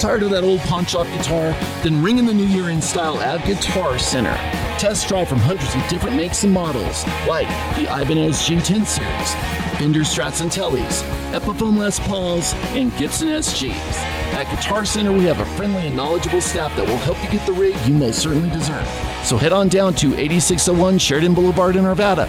Tired of that old pawn shop guitar? Then ring in the new year in style at Guitar Center. Test drive from hundreds of different makes and models, like the Ibanez G10 series, Fender Strats and Tellys, Epiphone Les Pauls, and Gibson SGs. At Guitar Center, we have a friendly and knowledgeable staff that will help you get the rig you most certainly deserve. So head on down to 8601 Sheridan Boulevard in Arvada.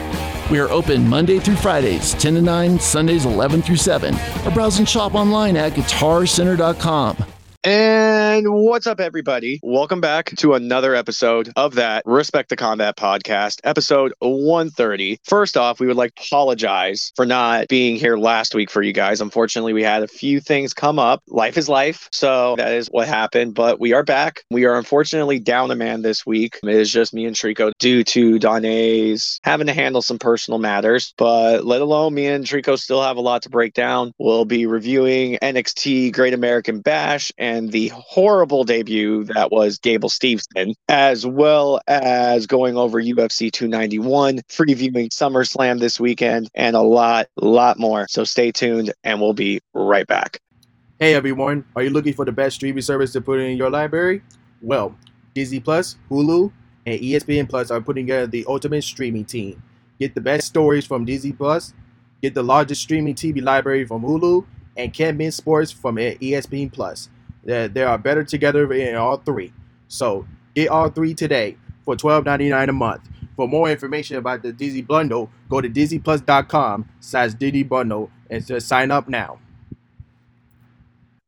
We are open Monday through Fridays, 10 to 9, Sundays 11 through 7, or browse and shop online at guitarcenter.com. And what's up, everybody? Welcome back to another episode of that Respect the Combat podcast, episode 130. First off, we would like to apologize for not being here last week for you guys. Unfortunately, we had a few things come up. Life is life. So that is what happened, but we are back. We are unfortunately down a man this week. It is just me and Trico due to Donnae's having to handle some personal matters, but let alone me and Trico still have a lot to break down. We'll be reviewing NXT Great American Bash and and the horrible debut that was Gable Steveson, as well as going over UFC 291, previewing SummerSlam this weekend, and a lot, lot more. So stay tuned, and we'll be right back. Hey everyone, are you looking for the best streaming service to put in your library? Well, Disney Plus, Hulu, and ESPN Plus are putting together the ultimate streaming team. Get the best stories from Disney Plus, get the largest streaming TV library from Hulu, and can't miss sports from ESPN Plus. They are better together in all three. So get all three today for $12.99 a month. For more information about the Disney bundle, go to disneyplus.com slash Disney bundle and just sign up now.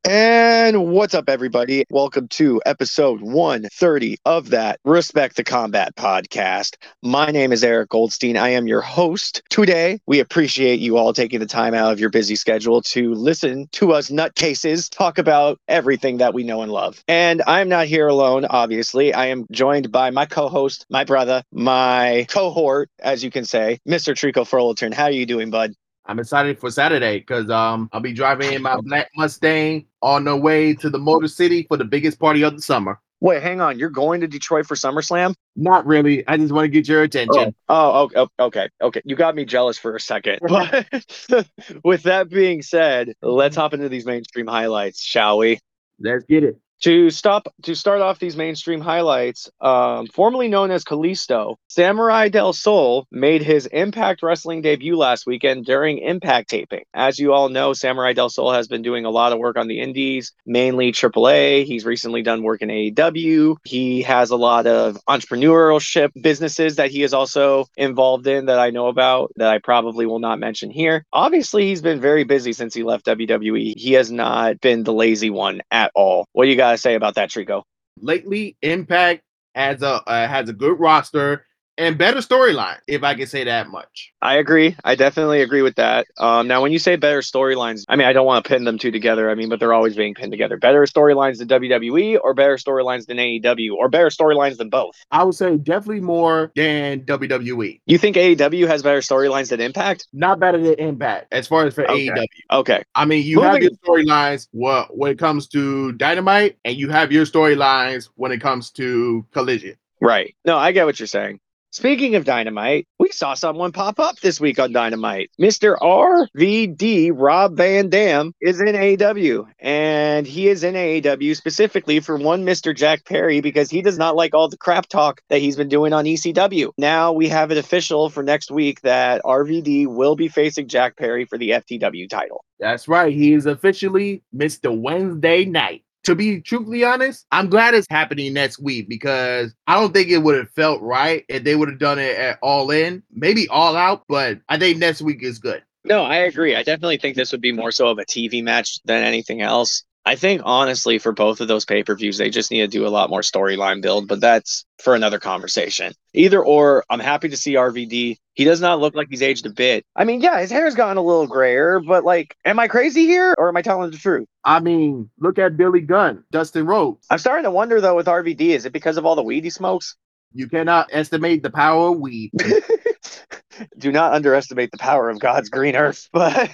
And what's up, everybody? Welcome to episode 130 of that Respect the Combat podcast. My name is Eric Goldstein. I am your host. Today, we appreciate you all taking the time out of your busy schedule to listen to us nutcases talk about everything that we know and love. And I'm not here alone, obviously. I am joined by my co host, my brother, my cohort, as you can say, Mr. Trico Furlington. How are you doing, bud? I'm excited for Saturday because um I'll be driving in my black Mustang on the way to the Motor City for the biggest party of the summer. Wait, hang on. You're going to Detroit for SummerSlam? Not really. I just want to get your attention. Oh, oh, oh okay, okay. You got me jealous for a second. But with that being said, let's hop into these mainstream highlights, shall we? Let's get it. To stop to start off these mainstream highlights, um, formerly known as Kalisto, Samuray Del Sol made his Impact Wrestling debut last weekend during Impact taping. As you all know, Samuray Del Sol has been doing a lot of work on the Indies, mainly AAA. He's recently done work in AEW. He has a lot of entrepreneurship businesses that he is also involved in that I know about that I probably will not mention here. Obviously, he's been very busy since he left WWE. He has not been the lazy one at all. What do you guys? to say about that, Trico? Lately, Impact has a uh, has a good roster and better storyline, if I can say that much. I agree. I definitely agree with that. Um, now, when you say better storylines, I mean, I don't want to pin them two together. I mean, but they're always being pinned together. Better storylines than WWE or better storylines than AEW or better storylines than both? I would say definitely more than WWE. You think AEW has better storylines than Impact? Not better than Impact as far as for okay. AEW. Okay. I mean, you Moving have your storylines well, when it comes to Dynamite, and you have your storylines when it comes to Collision. Right. No, I get what you're saying. Speaking of Dynamite, we saw someone pop up this week on Dynamite. Mr. RVD Rob Van Dam is in AEW, and he is in AEW specifically for one Mr. Jack Perry because he does not like all the crap talk that he's been doing on ECW. Now we have it official for next week that RVD will be facing Jack Perry for the FTW title. That's right. He is officially Mr. Wednesday Night to be truthfully honest, I'm glad it's happening next week because I don't think it would have felt right if they would have done it at all in, maybe all out, but I think next week is good. No, I agree. I definitely think this would be more so of a TV match than anything else. I think honestly, for both of those pay per views, they just need to do a lot more storyline build, but that's for another conversation. Either or, I'm happy to see RVD. He does not look like he's aged a bit. I mean, yeah, his hair's gotten a little grayer, but like, am I crazy here or am I telling the truth? I mean, look at Billy Gunn, Dustin Rhodes. I'm starting to wonder though with RVD, is it because of all the weed he smokes? You cannot estimate the power of weed. Do not underestimate the power of God's green earth. But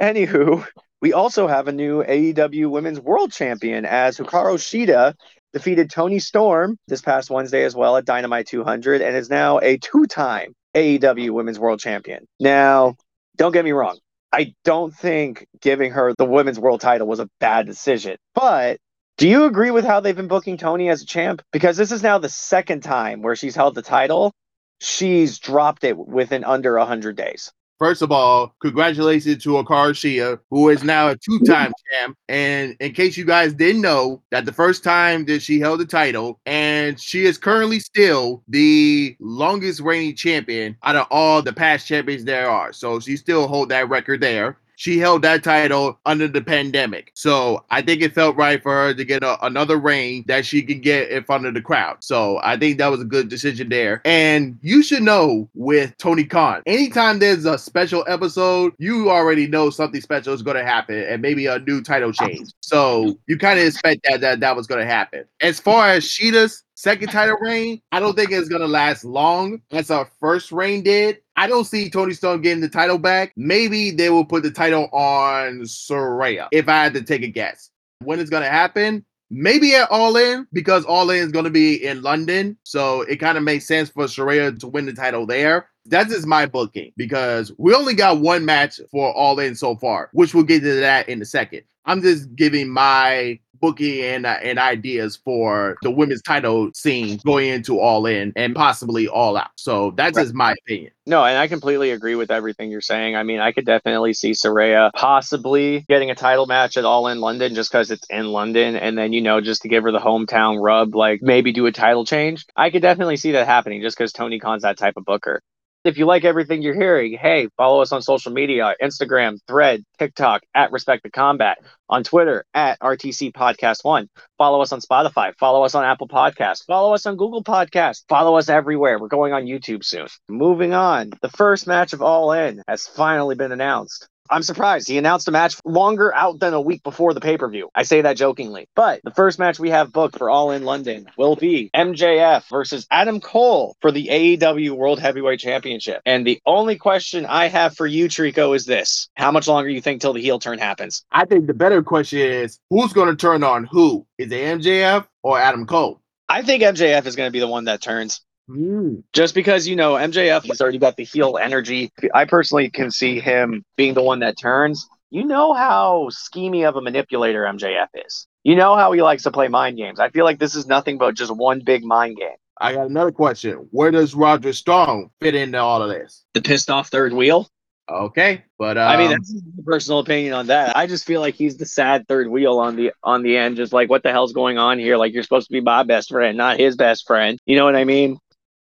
anywho, we also have a new AEW Women's World Champion as Hikaru Shida defeated Toni Storm this past Wednesday as well at Dynamite 200 and is now a two time AEW Women's World Champion. Now, don't get me wrong. I don't think giving her the women's world title was a bad decision, but Do you agree with how they've been booking Toni as a champ? Because this is now the second time where she's held the title. She's dropped it within under 100 days. First of all, congratulations to Hikaru Shida, who is now a two-time champ. And in case you guys didn't know, that the first time that she held the title, and she is currently still the longest reigning champion out of all the past champions there are. So she still hold that record there she held that title under the pandemic. So I think it felt right for her to get a, another reign that she could get in front of the crowd. So I think that was a good decision there. And you should know with Tony Khan, anytime there's a special episode, you already know something special is going to happen and maybe a new title change. So you kind of expect that, that that was going to happen. As far as Shida's second title reign, I don't think it's gonna last long as our first reign did. I don't see Toni Storm getting the title back. Maybe they will put the title on Saraya, if I had to take a guess. When it's gonna happen, maybe at All In because All In is going to be in London, so it kind of makes sense for Saraya to win the title there. That is just my booking because we only got one match for All In so far, which we'll get to that in a second. I'm just giving my booking and uh, and ideas for the women's title scene going into All In and possibly All Out. So that's right. just my opinion. No, and I completely agree with everything you're saying. I mean, I could definitely see Saraya possibly getting a title match at All In London just because it's in London, and then you know just to give her the hometown rub, like maybe do a title change. I could definitely see that happening just because Tony Khan's that type of booker. If you like everything you're hearing, hey, follow us on social media Instagram, Thread, TikTok at Respect the Combat, on Twitter at RTC Podcast One. Follow us on Spotify, follow us on Apple Podcasts, follow us on Google Podcasts, follow us everywhere. We're going on YouTube soon. Moving on, the first match of All In has finally been announced. I'm surprised. He announced a match longer out than a week before the pay per view. I say that jokingly. But the first match we have booked for All in London will be MJF versus Adam Cole for the AEW World Heavyweight Championship. And the only question I have for you, Trico, is this How much longer you think till the heel turn happens? I think the better question is who's going to turn on who? Is it MJF or Adam Cole? I think MJF is going to be the one that turns. Mm. Just because you know MJF has already got the heel energy, I personally can see him being the one that turns. You know how schemy of a manipulator MJF is. You know how he likes to play mind games. I feel like this is nothing but just one big mind game. I got another question. Where does Roderick Strong fit into all of this? The pissed off third wheel. Okay, but um, I mean that's my personal opinion on that. I just feel like he's the sad third wheel on the on the end, just like what the hell's going on here? Like you're supposed to be my best friend, not his best friend. You know what I mean?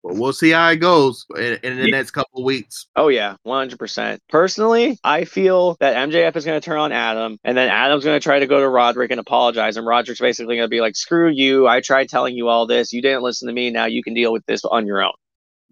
But we'll see how it goes in, in the next couple of weeks. Oh yeah, one hundred percent. Personally, I feel that MJF is going to turn on Adam, and then Adam's going to try to go to Roderick and apologize, and Roderick's basically going to be like, "Screw you! I tried telling you all this. You didn't listen to me. Now you can deal with this on your own."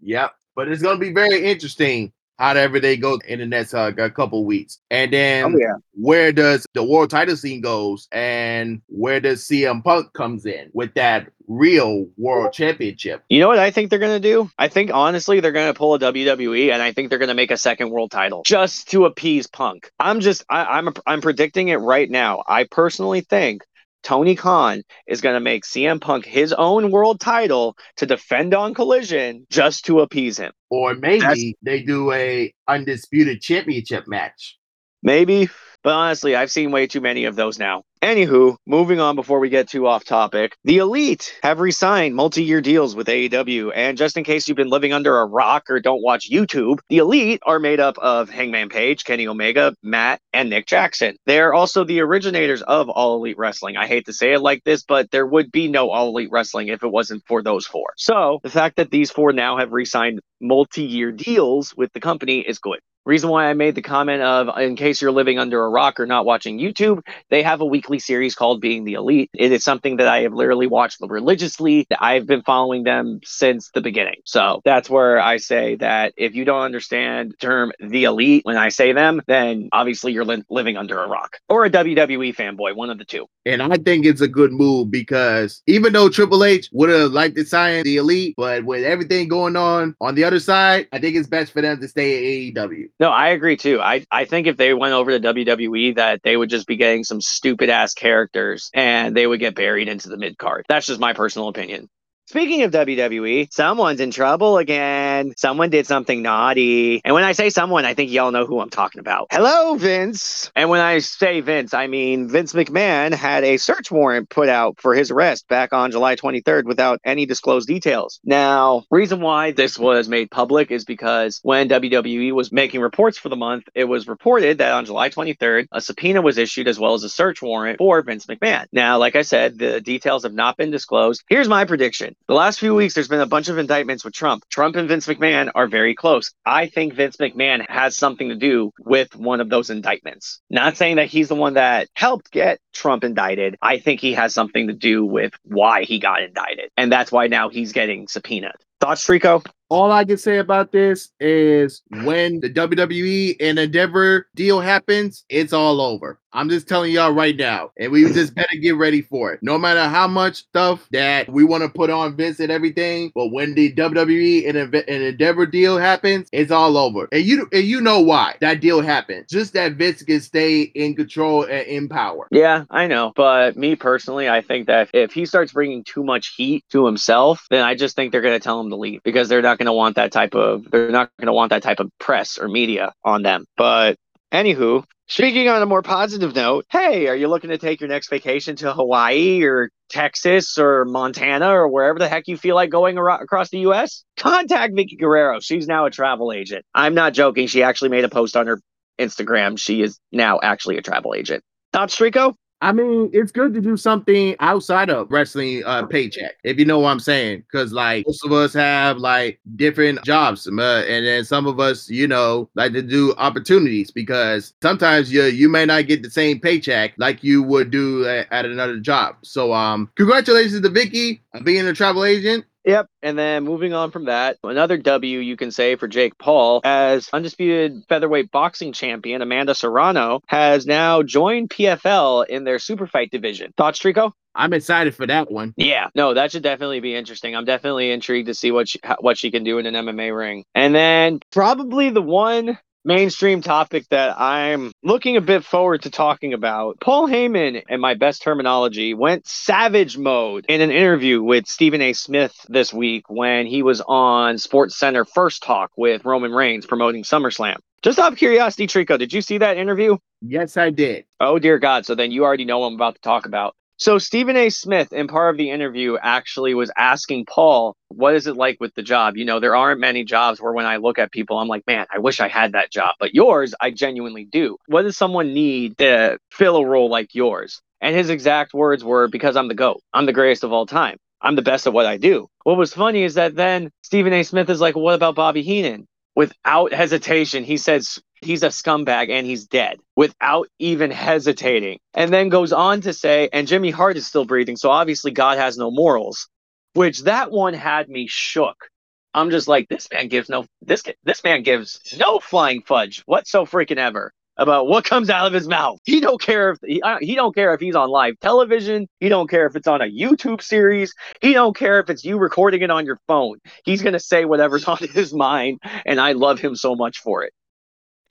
Yep. But it's going to be very interesting however they go in the next uh, couple weeks. And then oh, yeah. where does the world title scene goes and where does CM Punk comes in with that real world championship. You know what I think they're going to do? I think honestly they're going to pull a WWE and I think they're going to make a second world title just to appease Punk. I'm just I, I'm I'm predicting it right now. I personally think Tony Khan is going to make CM Punk his own world title to defend on Collision just to appease him. Or maybe That's, they do a undisputed championship match. Maybe, but honestly, I've seen way too many of those now. Anywho, moving on before we get too off topic, the Elite have re-signed multi-year deals with AEW, and just in case you've been living under a rock or don't watch YouTube, the Elite are made up of Hangman Page, Kenny Omega, Matt, and Nick Jackson. They're also the originators of All Elite Wrestling. I hate to say it like this, but there would be no All Elite Wrestling if it wasn't for those four. So the fact that these four now have re-signed multi-year deals with the company is good. Reason why I made the comment of, in case you're living under a rock or not watching YouTube, they have a weekly series called Being the Elite. It is something that I have literally watched religiously. I've been following them since the beginning. So that's where I say that if you don't understand the term the elite when I say them, then obviously you're li- living under a rock or a WWE fanboy, one of the two. And I think it's a good move because even though Triple H would have liked to sign the elite, but with everything going on on the other side, I think it's best for them to stay at AEW. No, I agree too. I, I think if they went over to WWE, that they would just be getting some stupid ass characters and they would get buried into the mid card. That's just my personal opinion. Speaking of WWE, someone's in trouble again. Someone did something naughty. And when I say someone, I think y'all know who I'm talking about. Hello, Vince. And when I say Vince, I mean Vince McMahon had a search warrant put out for his arrest back on July 23rd without any disclosed details. Now, reason why this was made public is because when WWE was making reports for the month, it was reported that on July 23rd, a subpoena was issued as well as a search warrant for Vince McMahon. Now, like I said, the details have not been disclosed. Here's my prediction. The last few weeks, there's been a bunch of indictments with Trump. Trump and Vince McMahon are very close. I think Vince McMahon has something to do with one of those indictments. Not saying that he's the one that helped get Trump indicted. I think he has something to do with why he got indicted. And that's why now he's getting subpoenaed. Thoughts, Trico? All I can say about this is when the WWE and Endeavor deal happens, it's all over. I'm just telling y'all right now, and we just better get ready for it. No matter how much stuff that we want to put on Vince and everything, but when the WWE and, an Endeavor deal happens, it's all over. And you and you know why that deal happened. Just that Vince can stay in control and in power. Yeah, I know. But me personally, I think that if he starts bringing too much heat to himself, then I just think they're going to tell him to leave because they're not going to want that type of they're not going to want that type of press or media on them. But anywho, speaking on a more positive note, hey, are you looking to take your next vacation to Hawaii or Texas or Montana or wherever the heck you feel like going ar- across the U.S.? Contact Vickie Guerrero. She's now a travel agent. I'm not joking. She actually made a post on her Instagram. She is now actually a travel agent. Not Strico? I mean, it's good to do something outside of wrestling uh, paycheck, if you know what I'm saying. Because like most of us have like different jobs, uh, and then some of us, you know, like to do opportunities because sometimes you you may not get the same paycheck like you would do at, at another job. So, um, congratulations to Vickie on being a travel agent. Yep. And then moving on from that, another W you can say for Jake Paul as undisputed featherweight boxing champion Amanda Serrano has now joined PFL in their super fight division. Thoughts, Trico? I'm excited for that one. Yeah, no, that should definitely be interesting. I'm definitely intrigued to see what she, what she can do in an MMA ring. And then probably the one mainstream topic that I'm looking a bit forward to talking about. Paul Heyman, in my best terminology, went savage mode in an interview with Stephen A. Smith this week when he was on Sports Center First Take with Roman Reigns promoting SummerSlam. Just out of curiosity, Trico, did you see that interview? Yes, I did. Oh, dear God. So then you already know what I'm about to talk about. So Stephen A. Smith, in part of the interview, actually was asking Paul, "What is it like with the job? You know, there aren't many jobs where when I look at people, I'm like, man, I wish I had that job. But yours, I genuinely do. What does someone need to fill a role like yours?" And his exact words were, "Because I'm the goat. I'm the greatest of all time. I'm the best at what I do." What was funny is that then Stephen A. Smith is like, "What about Bobby Heenan?" Without hesitation, he says, he's a scumbag and he's dead without even hesitating. And then goes on to say, and Jimmy Hart is still breathing, so obviously God has no morals, which that one had me shook. I'm just like, this man gives no this this man gives no flying fudge whatso freaking ever about what comes out of his mouth. He don't care if he, uh, he don't care if he's on live television. He don't care if it's on a YouTube series. He don't care if it's you recording it on your phone. He's gonna say whatever's on his mind, and I love him so much for it.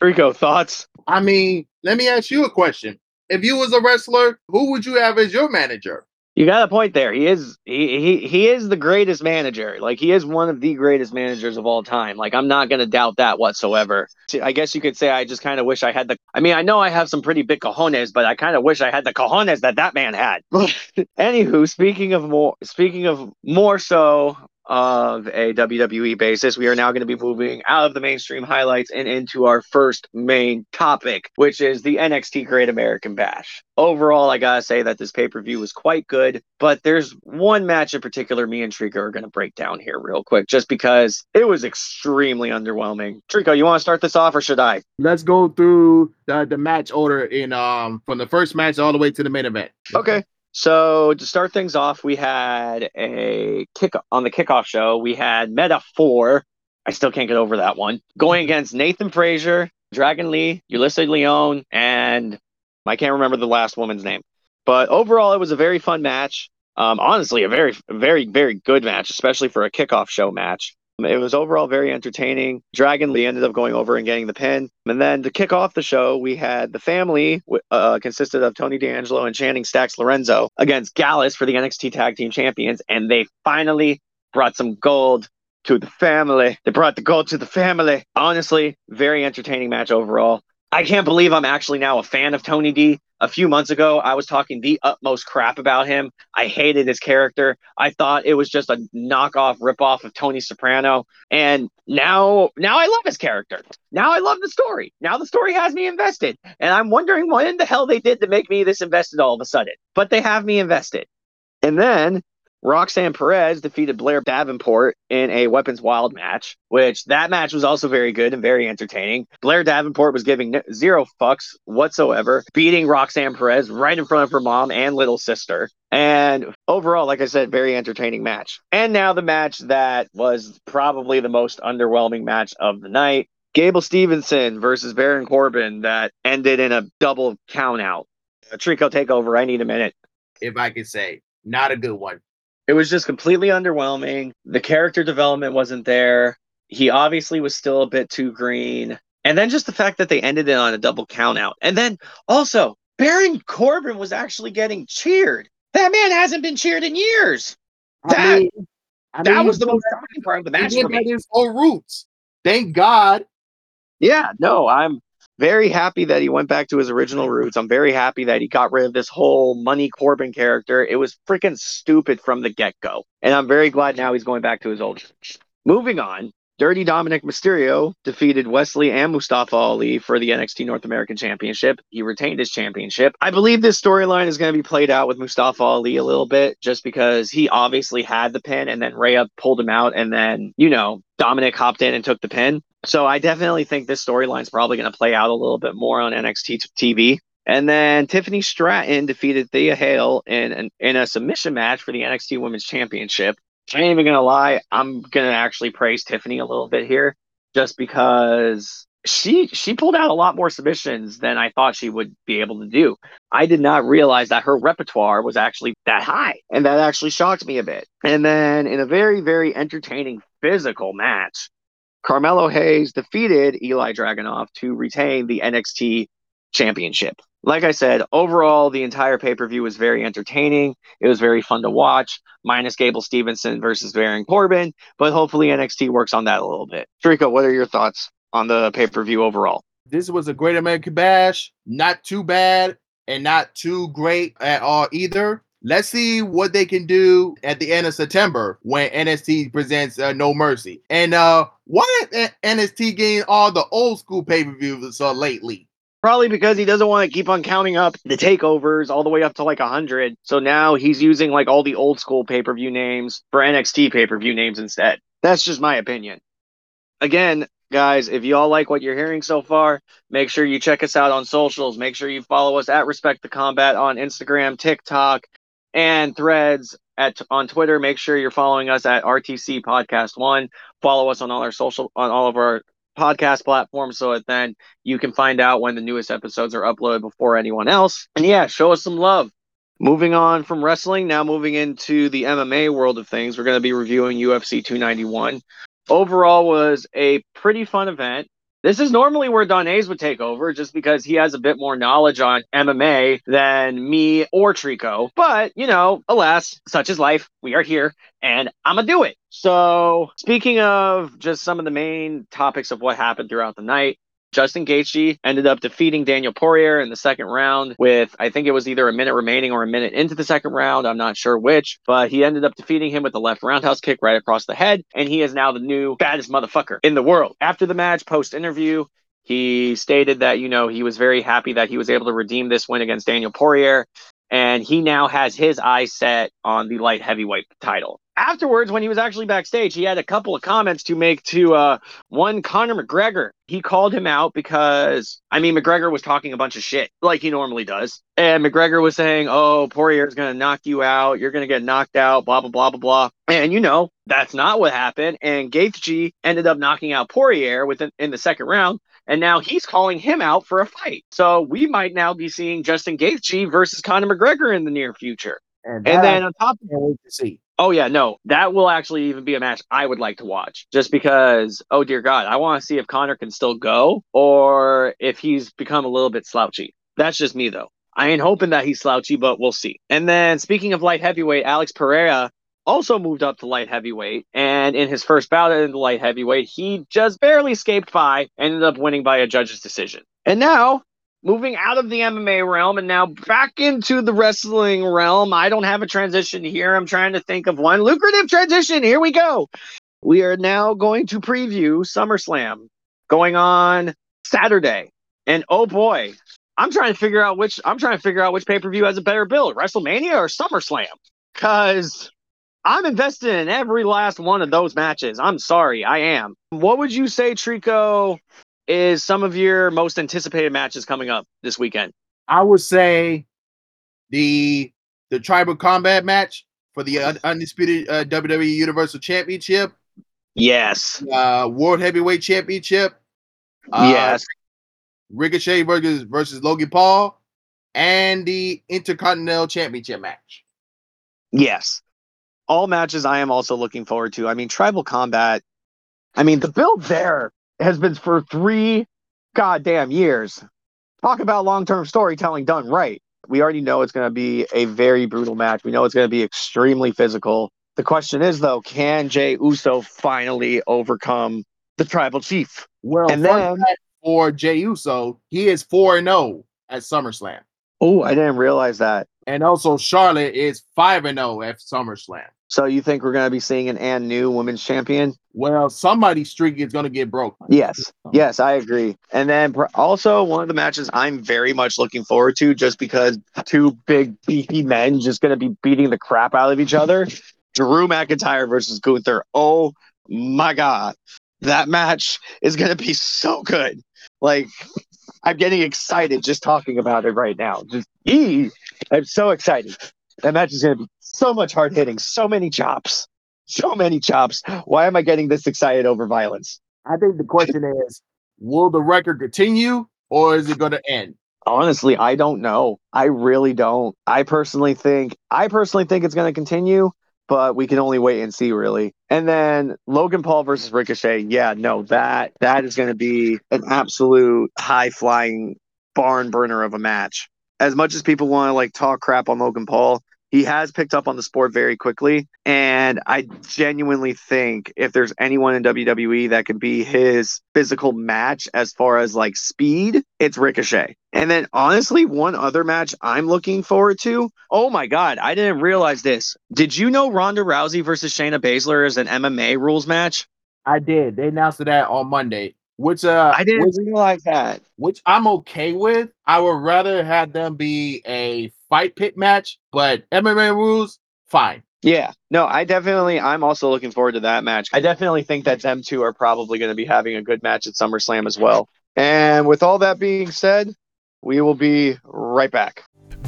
Rico, thoughts? I mean, let me ask you a question. If you was a wrestler, who would you have as your manager? You got a point there. He is he, he he is the greatest manager. Like he is one of the greatest managers of all time. Like I'm not gonna doubt that whatsoever. I guess you could say I just kind of wish I had the. I mean, I know I have some pretty big cojones, but I kind of wish I had the cojones that that man had. Anywho, speaking of more, speaking of more so of a WWE basis, we are now going to be moving out of the mainstream highlights and into our first main topic, which is the NXT Great American Bash. Overall, I gotta say that this pay per view was quite good, but there's one match in particular me and Trico are going to break down here real quick, just because it was extremely underwhelming. Trico, you want to start this off or should I? Let's go through the, the match order in um from the first match all the way to the main event. Okay. So to start things off, we had a kick on the kickoff show. We had Meta Four. I still can't get over that one. Going against Nathan Frazer, Dragon Lee, Ulysses Leon, and I can't remember the last woman's name. But overall, it was a very fun match. Um, honestly, a very, very, very good match, especially for a kickoff show match. It was overall very entertaining. Dragon Lee ended up going over and getting the pin. And then to kick off the show, we had the family, uh, consisted of Tony D'Angelo and Channing Stacks Lorenzo against Gallus for the NXT Tag Team Champions. And they finally brought some gold to the family. They brought the gold to the family. Honestly, very entertaining match overall. I can't believe I'm actually now a fan of Tony D. A few months ago, I was talking the utmost crap about him. I hated his character. I thought it was just a knockoff ripoff of Tony Soprano. And now now I love his character. Now I love the story. Now the story has me invested. And I'm wondering what in the hell they did to make me this invested all of a sudden. But they have me invested. And then Roxanne Perez defeated Blair Davenport in a Weapons Wild match, which that match was also very good and very entertaining. Blair Davenport was giving zero fucks whatsoever, beating Roxanne Perez right in front of her mom and little sister. And overall, like I said, very entertaining match. And now the match that was probably the most underwhelming match of the night. Gable Steveson versus Baron Corbin that ended in a double count out. A Trico takeover. I need a minute. If I could say, not a good one. It was just completely underwhelming. The character development wasn't there. He obviously was still a bit too green. And then just the fact that they ended it on a double count out. And then also, Baron Corbin was actually getting cheered. That man hasn't been cheered in years. that, mean, I that mean, was the most shocking part of the he match for me. his own roots. Thank God. Yeah, no, I'm very happy that he went back to his original roots. I'm very happy that he got rid of this whole Money Corbin character. It was freaking stupid from the get go. And I'm very glad now he's going back to his old. Moving on, Dirty Dominik Mysterio defeated Wes Lee and Mustafa Ali for the NXT North American Championship. He retained his championship. I believe this storyline is going to be played out with Mustafa Ali a little bit just because he obviously had the pin and then Rhea pulled him out and then, you know, Dominik hopped in and took the pin. So I definitely think this storyline is probably going to play out a little bit more on NXT TV. And then Tiffany Stratton defeated Thea Hail in, in, in a submission match for the NXT Women's Championship. I ain't even gonna lie, I'm gonna actually praise Tiffany a little bit here, just because she she pulled out a lot more submissions than I thought she would be able to do. I did not realize that her repertoire was actually that high, and that actually shocked me a bit. And then in a very very entertaining physical match, Carmelo Hayes defeated Ilja Dragunov to retain the NXT championship. Like I said, overall, the entire pay per view was very entertaining. It was very fun to watch, minus Gable Steveson versus Baron Corbin, but hopefully NXT works on that a little bit. Trico, what are your thoughts on the pay per view overall? This was a great American Bash. Not too bad and not too great at all either. Let's see what they can do at the end of September when NST presents uh, No Mercy. And uh, why NXT getting all the old school pay per views uh, lately? Probably because he doesn't want to keep on counting up the takeovers all the way up to like 100. So now he's using like all the old school pay per view names for NXT pay per view names instead. That's just my opinion. Again, guys, if you all like what you're hearing so far, make sure you check us out on socials. Make sure you follow us at Respect the Combat on Instagram, TikTok, and threads at on Twitter. Make sure you're following us at RTC Podcast One. Follow us on all our social on all of our podcast platforms so that then you can find out when the newest episodes are uploaded before anyone else. And yeah, show us some love. Moving on from wrestling, now moving into the MMA world of things, we're going to be reviewing UFC 291. Overall was a pretty fun event. This is normally where Don Hayes would take over just because he has a bit more knowledge on MMA than me or Trico. But, you know, alas, such is life. We are here and I'm going to do it. So, speaking of just some of the main topics of what happened throughout the night, Justin Gaethje ended up defeating Daniel Poirier in the second round with I think it was either a minute remaining or a minute into the second round. I'm not sure which, but he ended up defeating him with the left roundhouse kick right across the head, and he is now the new baddest motherfucker in the world. After the match, post interview, he stated that you know he was very happy that he was able to redeem this win against Daniel Poirier, and he now has his eyes set on the light heavyweight title. Afterwards, when he was actually backstage, he had a couple of comments to make to uh, one Conor McGregor. He called him out because, I mean, McGregor was talking a bunch of shit like he normally does. And McGregor was saying, oh, Poirier's going to knock you out. You're going to get knocked out, blah, blah, blah, blah, blah. And, you know, that's not what happened. And Gaethje ended up knocking out Poirier within in the second round. And now he's calling him out for a fight. So we might now be seeing Justin Gaethje versus Conor McGregor in the near future. And, And then on top of wait to see. Oh yeah, no, that will actually even be a match I would like to watch, just because. Oh dear God, I want to see if Conor can still go or if he's become a little bit slouchy. That's just me though. I ain't hoping that he's slouchy, but we'll see. And then speaking of light heavyweight, Alex Pereira also moved up to light heavyweight. And in his first bout in the light heavyweight, he just barely escaped by, ended up winning by a judge's decision. And now, moving out of the MMA realm and now back into the wrestling realm, I don't have a transition here. I'm trying to think of one lucrative transition. Here we go. We are now going to preview SummerSlam going on Saturday. And oh boy, I'm trying to figure out which I'm trying to figure out which pay-per-view has a better build, WrestleMania or SummerSlam. Cause I'm invested in every last one of those matches. I'm sorry, I am. What would you say, Trico, is some of your most anticipated matches coming up this weekend? I would say the the tribal combat match for the undisputed uh, WWE Universal Championship, Yes. uh, World Heavyweight Championship, uh, yes. Ricochet versus versus Logan Paul, and the Intercontinental Championship match. Yes. All matches I am also looking forward to. I mean, tribal combat. I mean, the build there has been for three goddamn years. Talk about long term storytelling done right. We already know it's going to be a very brutal match. We know it's going to be extremely physical. The question is, though, can Jey Uso finally overcome the tribal chief? Well, And then- for Jey Uso, he is four and zero at SummerSlam, Oh, I didn't realize that. and also Charlotte is five and zero at SummerSlam. So you think we're going to be seeing an and new women's champion? Well, somebody's streak is going to get broken. Yes. Yes, I agree. And then also one of the matches I'm very much looking forward to just because two big beefy men just going to be beating the crap out of each other. Drew McIntyre versus Gunther. Oh my god. That match is going to be so good. Like I'm getting excited just talking about it right now. Just ee, I'm so excited. That match is going to be so much hard hitting, so many chops. So many chops. Why am I getting this excited over violence? I think the question is, will the record continue or is it going to end? Honestly, I don't know. I really don't. I personally think I personally think it's going to continue, but we can only wait and see really. And then Logan Paul versus Ricochet. Yeah, no, that that is going to be an absolute high flying barn burner of a match. As much as people want to like talk crap on Logan Paul, he has picked up on the sport very quickly. And I genuinely think if there's anyone in WWE that can be his physical match as far as like speed, it's Ricochet. And then honestly, one other match I'm looking forward to. Oh my God, I didn't realize this. Did you know Ronda Rousey versus Shayna Baszler is an MMA rules match? I did. They announced that on Monday, which uh, I didn't which, realize that. which I'm okay with. I would rather have them be a fight pit match, but MMA rules, fine. Yeah, no, I definitely, I'm also looking forward to that match. I definitely think that them two are probably going to be having a good match at SummerSlam as well. And with all that being said, we will be right back.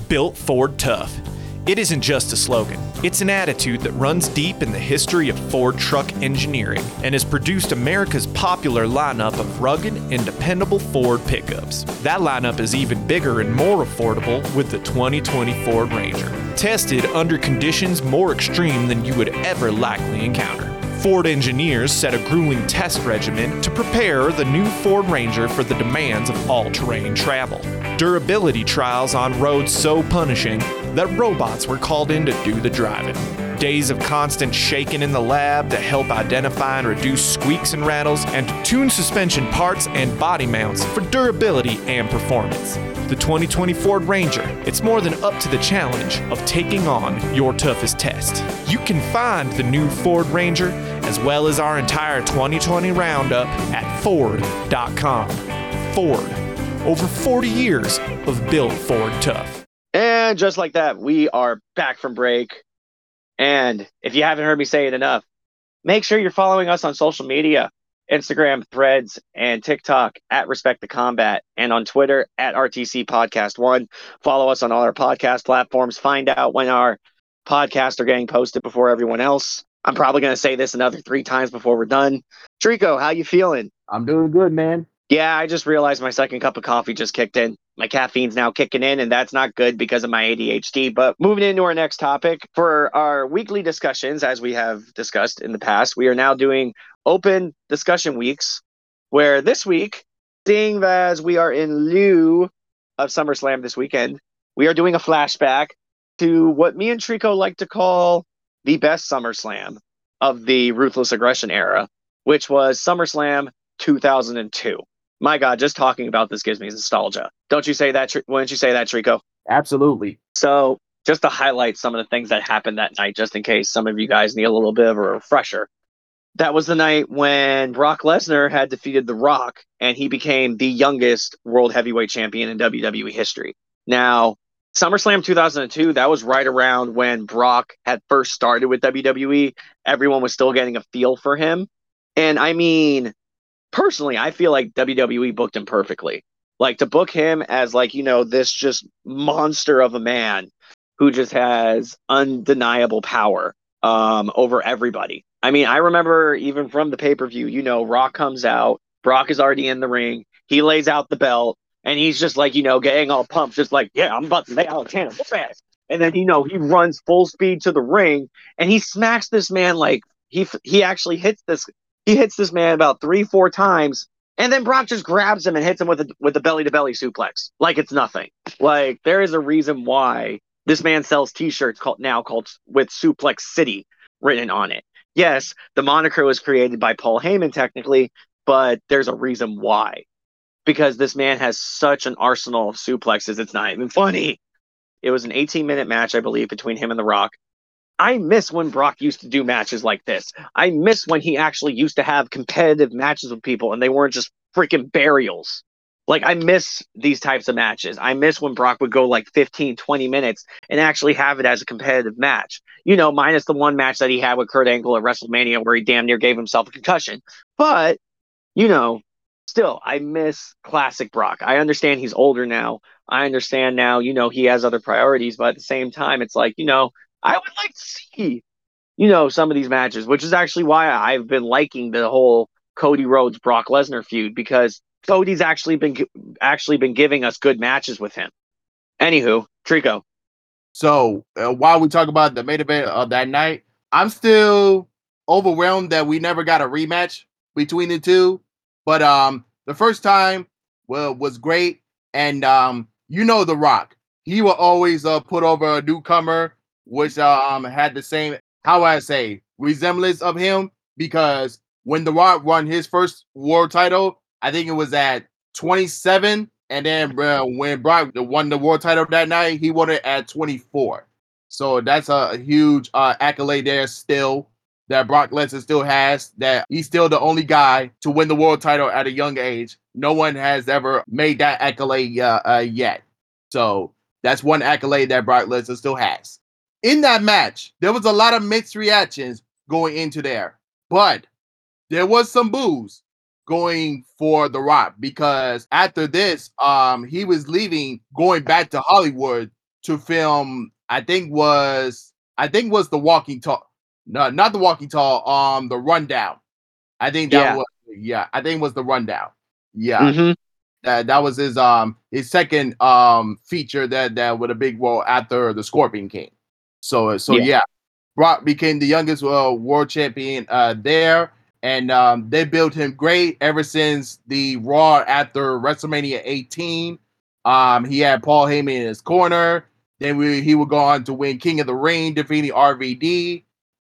Built Ford Tough. It isn't just a slogan, it's an attitude that runs deep in the history of Ford truck engineering and has produced America's popular lineup of rugged and dependable Ford pickups. That lineup is even bigger and more affordable with the 2020 Ford Ranger. Tested under conditions more extreme than you would ever likely encounter. Ford engineers set a grueling test regimen to prepare the new Ford Ranger for the demands of all terrain travel. Durability trials on roads so punishing that robots were called in to do the driving. Days of constant shaking in the lab to help identify and reduce squeaks and rattles, and to tune suspension parts and body mounts for durability and performance. The 2020 Ford Ranger, it's more than up to the challenge of taking on your toughest test. You can find the new Ford Ranger as well as our entire 2020 roundup at Ford.com. Ford, over 40 years of built Ford tough. And just like that, we are back from break. And if you haven't heard me say it enough, make sure you're following us on social media Instagram, Threads, and TikTok at Respect the Combat, and on Twitter at RTC Podcast One. Follow us on all our podcast platforms. Find out when our podcasts are getting posted before everyone else. I'm probably going to say this another three times before we're done. Trico, how you feeling? I'm doing good, man. Yeah, I just realized my second cup of coffee just kicked in. My caffeine's now kicking in, and that's not good because of my ADHD. But moving into our next topic for our weekly discussions, as we have discussed in the past, we are now doing open discussion weeks. Where this week, seeing as we are in lieu of SummerSlam this weekend, we are doing a flashback to what me and Trico like to call the best SummerSlam of the Ruthless Aggression era, which was SummerSlam 2002. My God, just talking about this gives me nostalgia. Don't you say that? Wouldn't you say that, Trico? Absolutely. So, just to highlight some of the things that happened that night, just in case some of you guys need a little bit of a refresher. That was the night when Brock Lesnar had defeated The Rock and he became the youngest world heavyweight champion in WWE history. Now, SummerSlam 2002, that was right around when Brock had first started with WWE. Everyone was still getting a feel for him. And I mean, personally, I feel like WWE booked him perfectly. Like to book him as like, you know, this just monster of a man who just has undeniable power um, over everybody. I mean, I remember even from the pay per view, you know, Rock comes out, Brock is already in the ring, he lays out the belt, and he's just like, you know, getting all pumped, just like, yeah, I'm about to lay out Tanner fast. And then, you know, he runs full speed to the ring and he smacks this man like he he actually hits this he hits this man about three four times and then Brock just grabs him and hits him with a with a belly to belly suplex like it's nothing. Like there is a reason why this man sells T-shirts called now called with Suplex City written on it. Yes, the moniker was created by Paul Heyman technically, but there's a reason why. Because this man has such an arsenal of suplexes, it's not even funny. It was an 18 minute match, I believe, between him and The Rock. I miss when Brock used to do matches like this. I miss when he actually used to have competitive matches with people and they weren't just freaking burials. Like, I miss these types of matches. I miss when Brock would go like 15, 20 minutes and actually have it as a competitive match. You know, minus the one match that he had with Kurt Angle at WrestleMania where he damn near gave himself a concussion. But, you know, still, I miss classic Brock. I understand he's older now. I understand now, you know, he has other priorities, but at the same time, it's like, you know, I would like to see, you know, some of these matches, which is actually why I've been liking the whole Cody Rhodes Brock Lesnar feud because Cody's actually been actually been giving us good matches with him. Anywho, Trico. So uh, while we talk about the main event of that night, I'm still overwhelmed that we never got a rematch between the two. But um, the first time well was great, and um, you know The Rock, he will always uh, put over a newcomer, which um had the same how I say resemblance of him because when The Rock won his first world title, I think it was at 27, and then uh, when Brock won the world title that night, he won it at 24. So that's a huge uh, accolade there still that Brock Lesnar still has. That he's still the only guy to win the world title at a young age. No one has ever made that accolade uh, uh, yet. So that's one accolade that Brock Lesnar still has. In that match, there was a lot of mixed reactions going into there, but there was some boos going for The Rock because after this, um, he was leaving, going back to Hollywood to film. I think was I think was the Walking Tall. No, not the Walking Tall. Um, the Rundown. I think that Yeah. was yeah. I think was the Rundown. Yeah, Mm-hmm. that that was his um his second um feature that that with a big role after the Scorpion King. So so Yeah. yeah, Brock became the youngest uh, world champion uh there, and um they built him great ever since the Raw after WrestleMania 18. Um, he had Paul Heyman in his corner. Then we, he would go on to win King of the Ring, defeating RVD.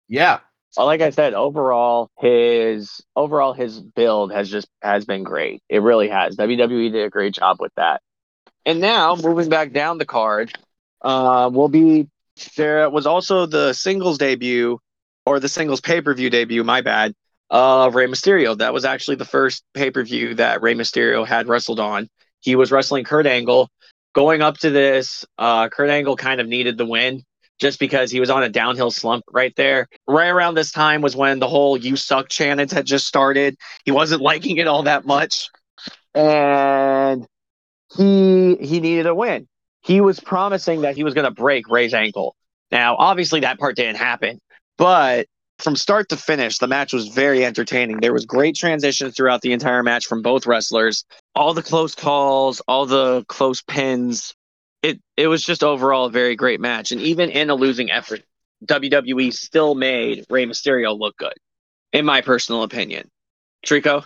Yeah, Well, like I said, overall his overall his build has just has been great. It really has. WWE did a great job with that. And now moving back down the card, uh, will be there was also the singles debut or the singles pay per view debut. My bad. Of Rey Mysterio. That was actually the first pay per view that Rey Mysterio had wrestled on. He was wrestling Kurt Angle. Going up to this, uh, Kurt Angle kind of needed the win just because he was on a downhill slump right there. Right around this time was when the whole "You suck" chant had just started. He wasn't liking it all that much, and he he needed a win. He was promising that he was going to break Rey's ankle. Now, obviously, that part didn't happen, but from start to finish, the match was very entertaining. There was great transitions throughout the entire match from both wrestlers. All the close calls, all the close pins, it it was just overall a very great match. And even in a losing effort, WWE still made Rey Mysterio look good, in my personal opinion. Trico,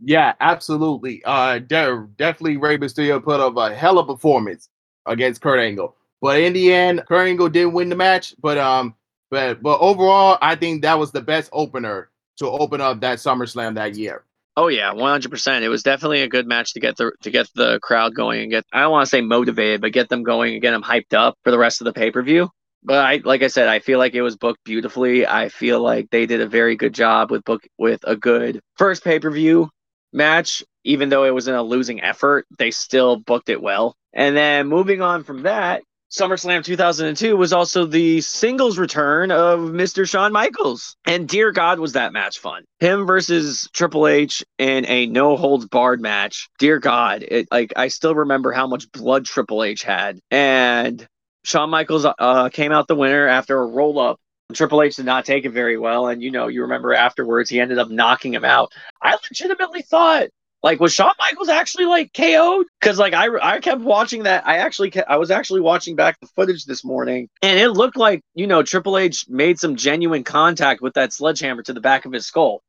Yeah, absolutely. Uh, de- definitely Rey Mysterio put up a hell of a performance against Kurt Angle. But in the end, Kurt Angle didn't win the match. But um, But but overall, I think that was the best opener to open up that SummerSlam that year. Oh yeah, one hundred percent. It was definitely a good match to get the to get the crowd going and get I don't want to say motivated, but get them going and get them hyped up for the rest of the pay per view. But I like I said, I feel like it was booked beautifully. I feel like they did a very good job with book with a good first pay per view match. Even though it was in a losing effort, they still booked it well. And then moving on from that, SummerSlam 2002 was also the singles return of Mr. Shawn Michaels. And dear God, was that match fun. Him versus Triple H in a no holds barred match. Dear God, it like I still remember how much blood Triple H had. And Shawn Michaels uh, came out the winner after a roll up. Triple H did not take it very well. And you know, you remember afterwards, he ended up knocking him out. I legitimately thought like, was Shawn Michaels actually like KO'd? Because like I I kept watching that. I actually kept, I was actually watching back the footage this morning, and it looked like you know Triple H made some genuine contact with that sledgehammer to the back of his skull.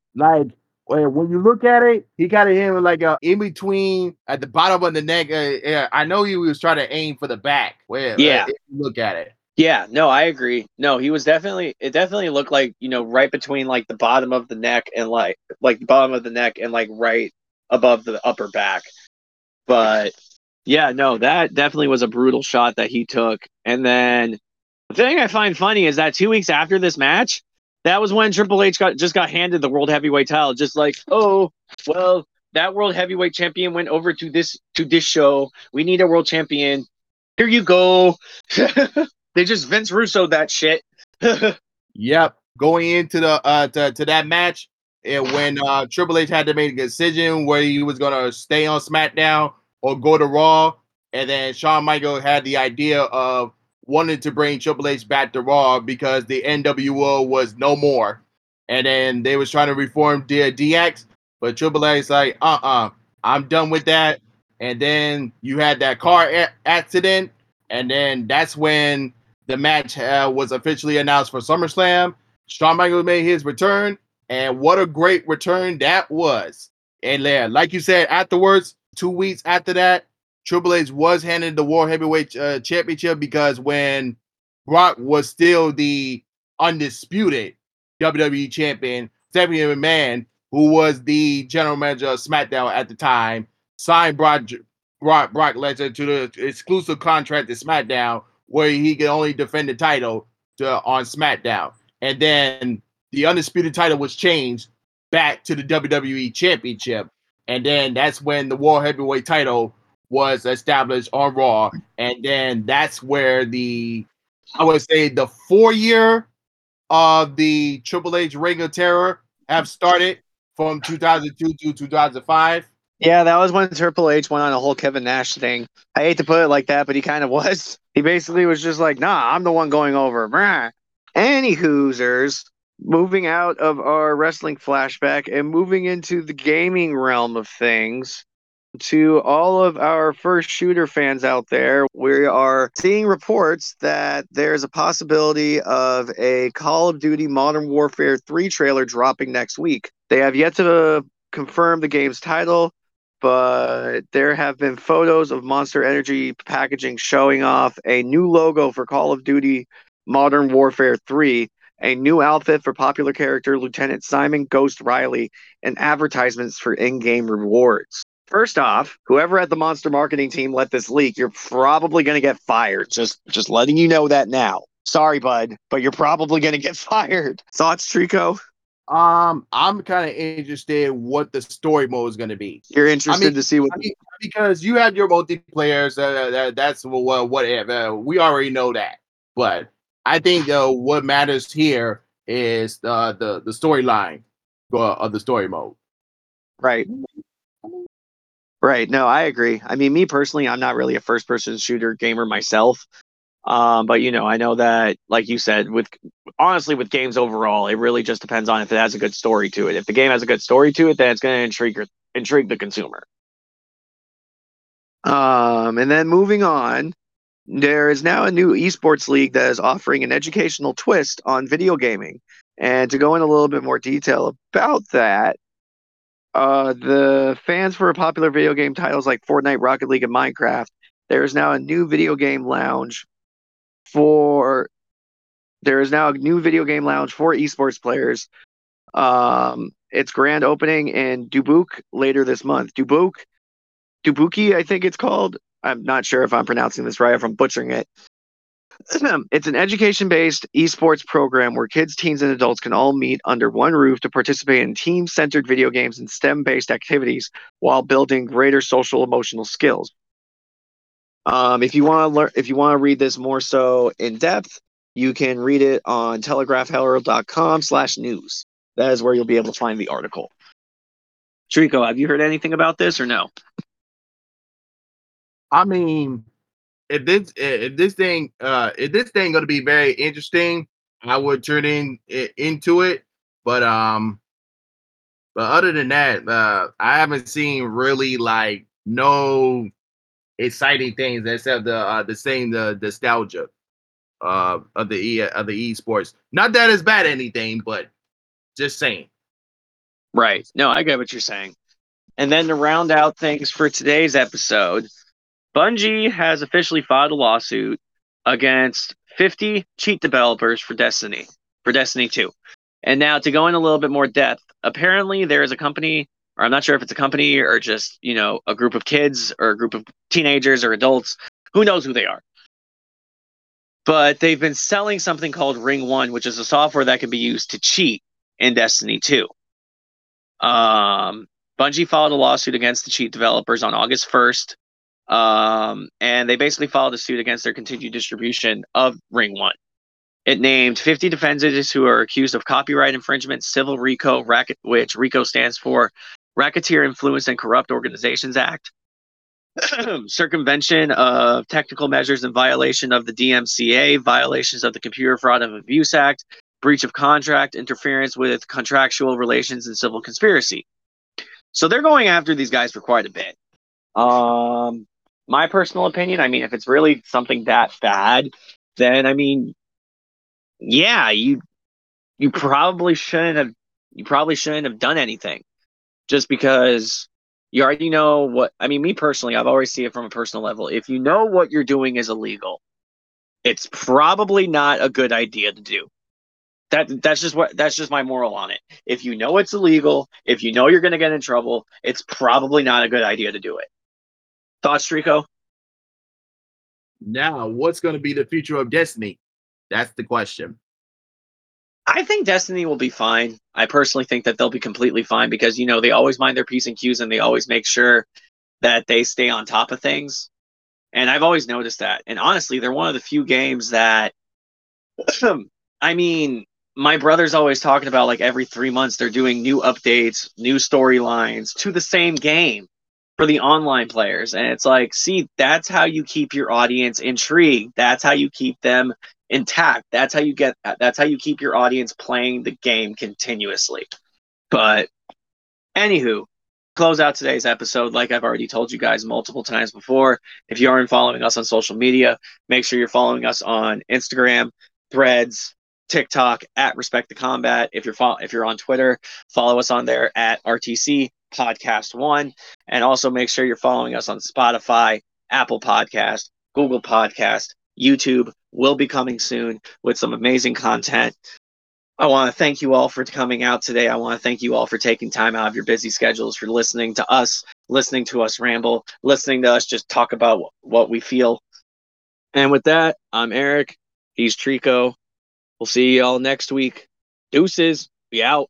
Like when you look at it, he kind of hit him like uh, in between at the bottom of the neck. Uh, yeah, I know he was trying to aim for the back. Well, yeah, look at it. Yeah, no, I agree. No, he was definitely it definitely looked like, you know, right between like the bottom of the neck and like like the bottom of the neck and like right above the upper back. But yeah, no, that definitely was a brutal shot that he took. And then the thing I find funny is that two weeks after this match, that was when Triple H got just got handed the world heavyweight title. Just like, oh, well, that world heavyweight champion went over to this to this show. We need a world champion. Here you go. they just Vince Russo that shit. yep. Going into the uh to, to that match, and when uh, Triple H had to make a decision where he was gonna stay on SmackDown or go to Raw, and then Shawn Michaels had the idea of wanting to bring Triple H back to Raw because the NWO was no more, and then they was trying to reform the DX, but Triple H like, uh, uh-uh, uh, i am done with that. And then you had that car a- accident, and then that's when the match uh, was officially announced for SummerSlam. Shawn Michaels made his return, and what a great return that was. And yeah, like you said, afterwards, two weeks after that, Triple H was handed the World Heavyweight uh, Championship because when Brock was still the undisputed WWE champion, Stephanie McMahon, who was the general manager of SmackDown at the time, signed Brock, Brock, Brock Lesnar to the exclusive contract to SmackDown, where he could only defend the title to, on SmackDown. And then the undisputed title was changed back to the WWE Championship, and then that's when the World Heavyweight title was established on Raw, and then that's where the I would say the four year of the Triple H Reign of Terror have started from 2002 to 2005. Yeah, that was when Triple H went on a whole Kevin Nash thing. I hate to put it like that, but he kind of was. He basically was just like, "Nah, I'm the one going over." Any Hoosers, moving out of our wrestling flashback and moving into the gaming realm of things to all of our first shooter fans out there, we are seeing reports that there's a possibility of a Call of Duty Modern Warfare 3 trailer dropping next week. They have yet to confirm the game's title, but there have been photos of Monster Energy packaging showing off a new logo for Call of Duty Modern Warfare 3 a new outfit for popular character Lieutenant Simon Ghost Riley, and advertisements for in game rewards. First off, whoever at the monster marketing team let this leak, you're probably going to get fired. Just just letting you know that now. Sorry, bud, but you're probably going to get fired. Thoughts, Trico? Um, I'm kind of interested what the story mode is going to be. You're interested I mean, to see what I mean, because you have your multiplayers. Uh, that, that's what whatever. Uh, we already know that, but I think uh, what matters here is uh, the the storyline of the story mode. Right. Right. No, I agree. I mean, me personally, I'm not really a first person shooter gamer myself. Um, but you know, I know that, like you said, with honestly with games overall, it really just depends on if it has a good story to it. If the game has a good story to it, then it's going to intrigue intrigue the consumer. Um, and then moving on, there is now a new esports league that is offering an educational twist on video gaming. And to go in a little bit more detail about that, uh, the fans for popular video game titles like Fortnite, Rocket League, and Minecraft, there is now a new video game lounge for there is now a new video game lounge for esports players. Um, its grand opening in Dubuque later this month. Dubuque, Dubuque, I think it's called. I'm not sure if I'm pronouncing this right, if I'm butchering it. It's an education based esports program where kids, teens, and adults can all meet under one roof to participate in team centered video games and STEM based activities while building greater social emotional skills. Um, if you want to learn, if you want to read this more so in depth, you can read it on telegraphherald.com slash news. That is where you'll be able to find the article. Trico, have you heard anything about this or no? I mean, if this if this thing uh if this thing going to be very interesting, I would turn in into it. But um, but other than that, uh, I haven't seen really like no exciting things except the uh, the same the nostalgia uh of the e of the esports. Not that it's bad anything, but just saying. Right. No, I get what you're saying. And then to round out things for today's episode, Bungie has officially filed a lawsuit against 50 cheat developers for Destiny, for Destiny 2. And now to go in a little bit more depth, apparently there is a company, or I'm not sure if it's a company or just, you know, a group of kids or a group of teenagers or adults, who knows who they are. But they've been selling something called Ring One, which is a software that can be used to cheat in Destiny 2. Um, Bungie filed a lawsuit against the cheat developers on August 1st. Um, and they basically filed a suit against their continued distribution of Ring 1. It named 50 defendants who are accused of copyright infringement, civil RICO, racket, which RICO stands for Racketeer Influence and Corrupt Organizations Act, circumvention of technical measures in violation of the DMCA, violations of the Computer Fraud and Abuse Act, breach of contract, interference with contractual relations, and civil conspiracy. So they're going after these guys for quite a bit. Um, my personal opinion, I mean, if it's really something that bad, then I mean, yeah, you you probably shouldn't have you probably shouldn't have done anything just because you already know what I mean me personally I've always seen it from a personal level if you know what you're doing is illegal it's probably not a good idea to do that that's just what that's just my moral on it. If you know it's illegal, if you know you're going to get in trouble, it's probably not a good idea to do it. Thoughts, Trico? Now, what's going to be the future of Destiny? That's the question. I think Destiny will be fine. I personally think that they'll be completely fine because you know they always mind their p's and q's and they always make sure that they stay on top of things. And I've always noticed that. And honestly, they're one of the few games that I mean, my brother's always talking about like every three months they're doing new updates, new storylines to the same game for the online players. And it's like, see, that's how you keep your audience intrigued. That's how you keep them intact. That's how you get that's how you keep your audience playing the game continuously. But anywho, close out today's episode. Like I've already told you guys multiple times before, if you aren't following us on social media, make sure you're following us on Instagram, Threads, TikTok at Respect the Combat. If you're fo- if you're on Twitter, follow us on there at RTC Podcast One, and also make sure you're following us on Spotify, Apple Podcast, Google Podcast, YouTube. Will be coming soon with some amazing content. I want to thank you all for coming out today. I want to thank you all for taking time out of your busy schedules for listening to us, listening to us ramble, listening to us just talk about what we feel. And with that, I'm Eric. He's Trico. We'll see y'all next week. Deuces. Be out.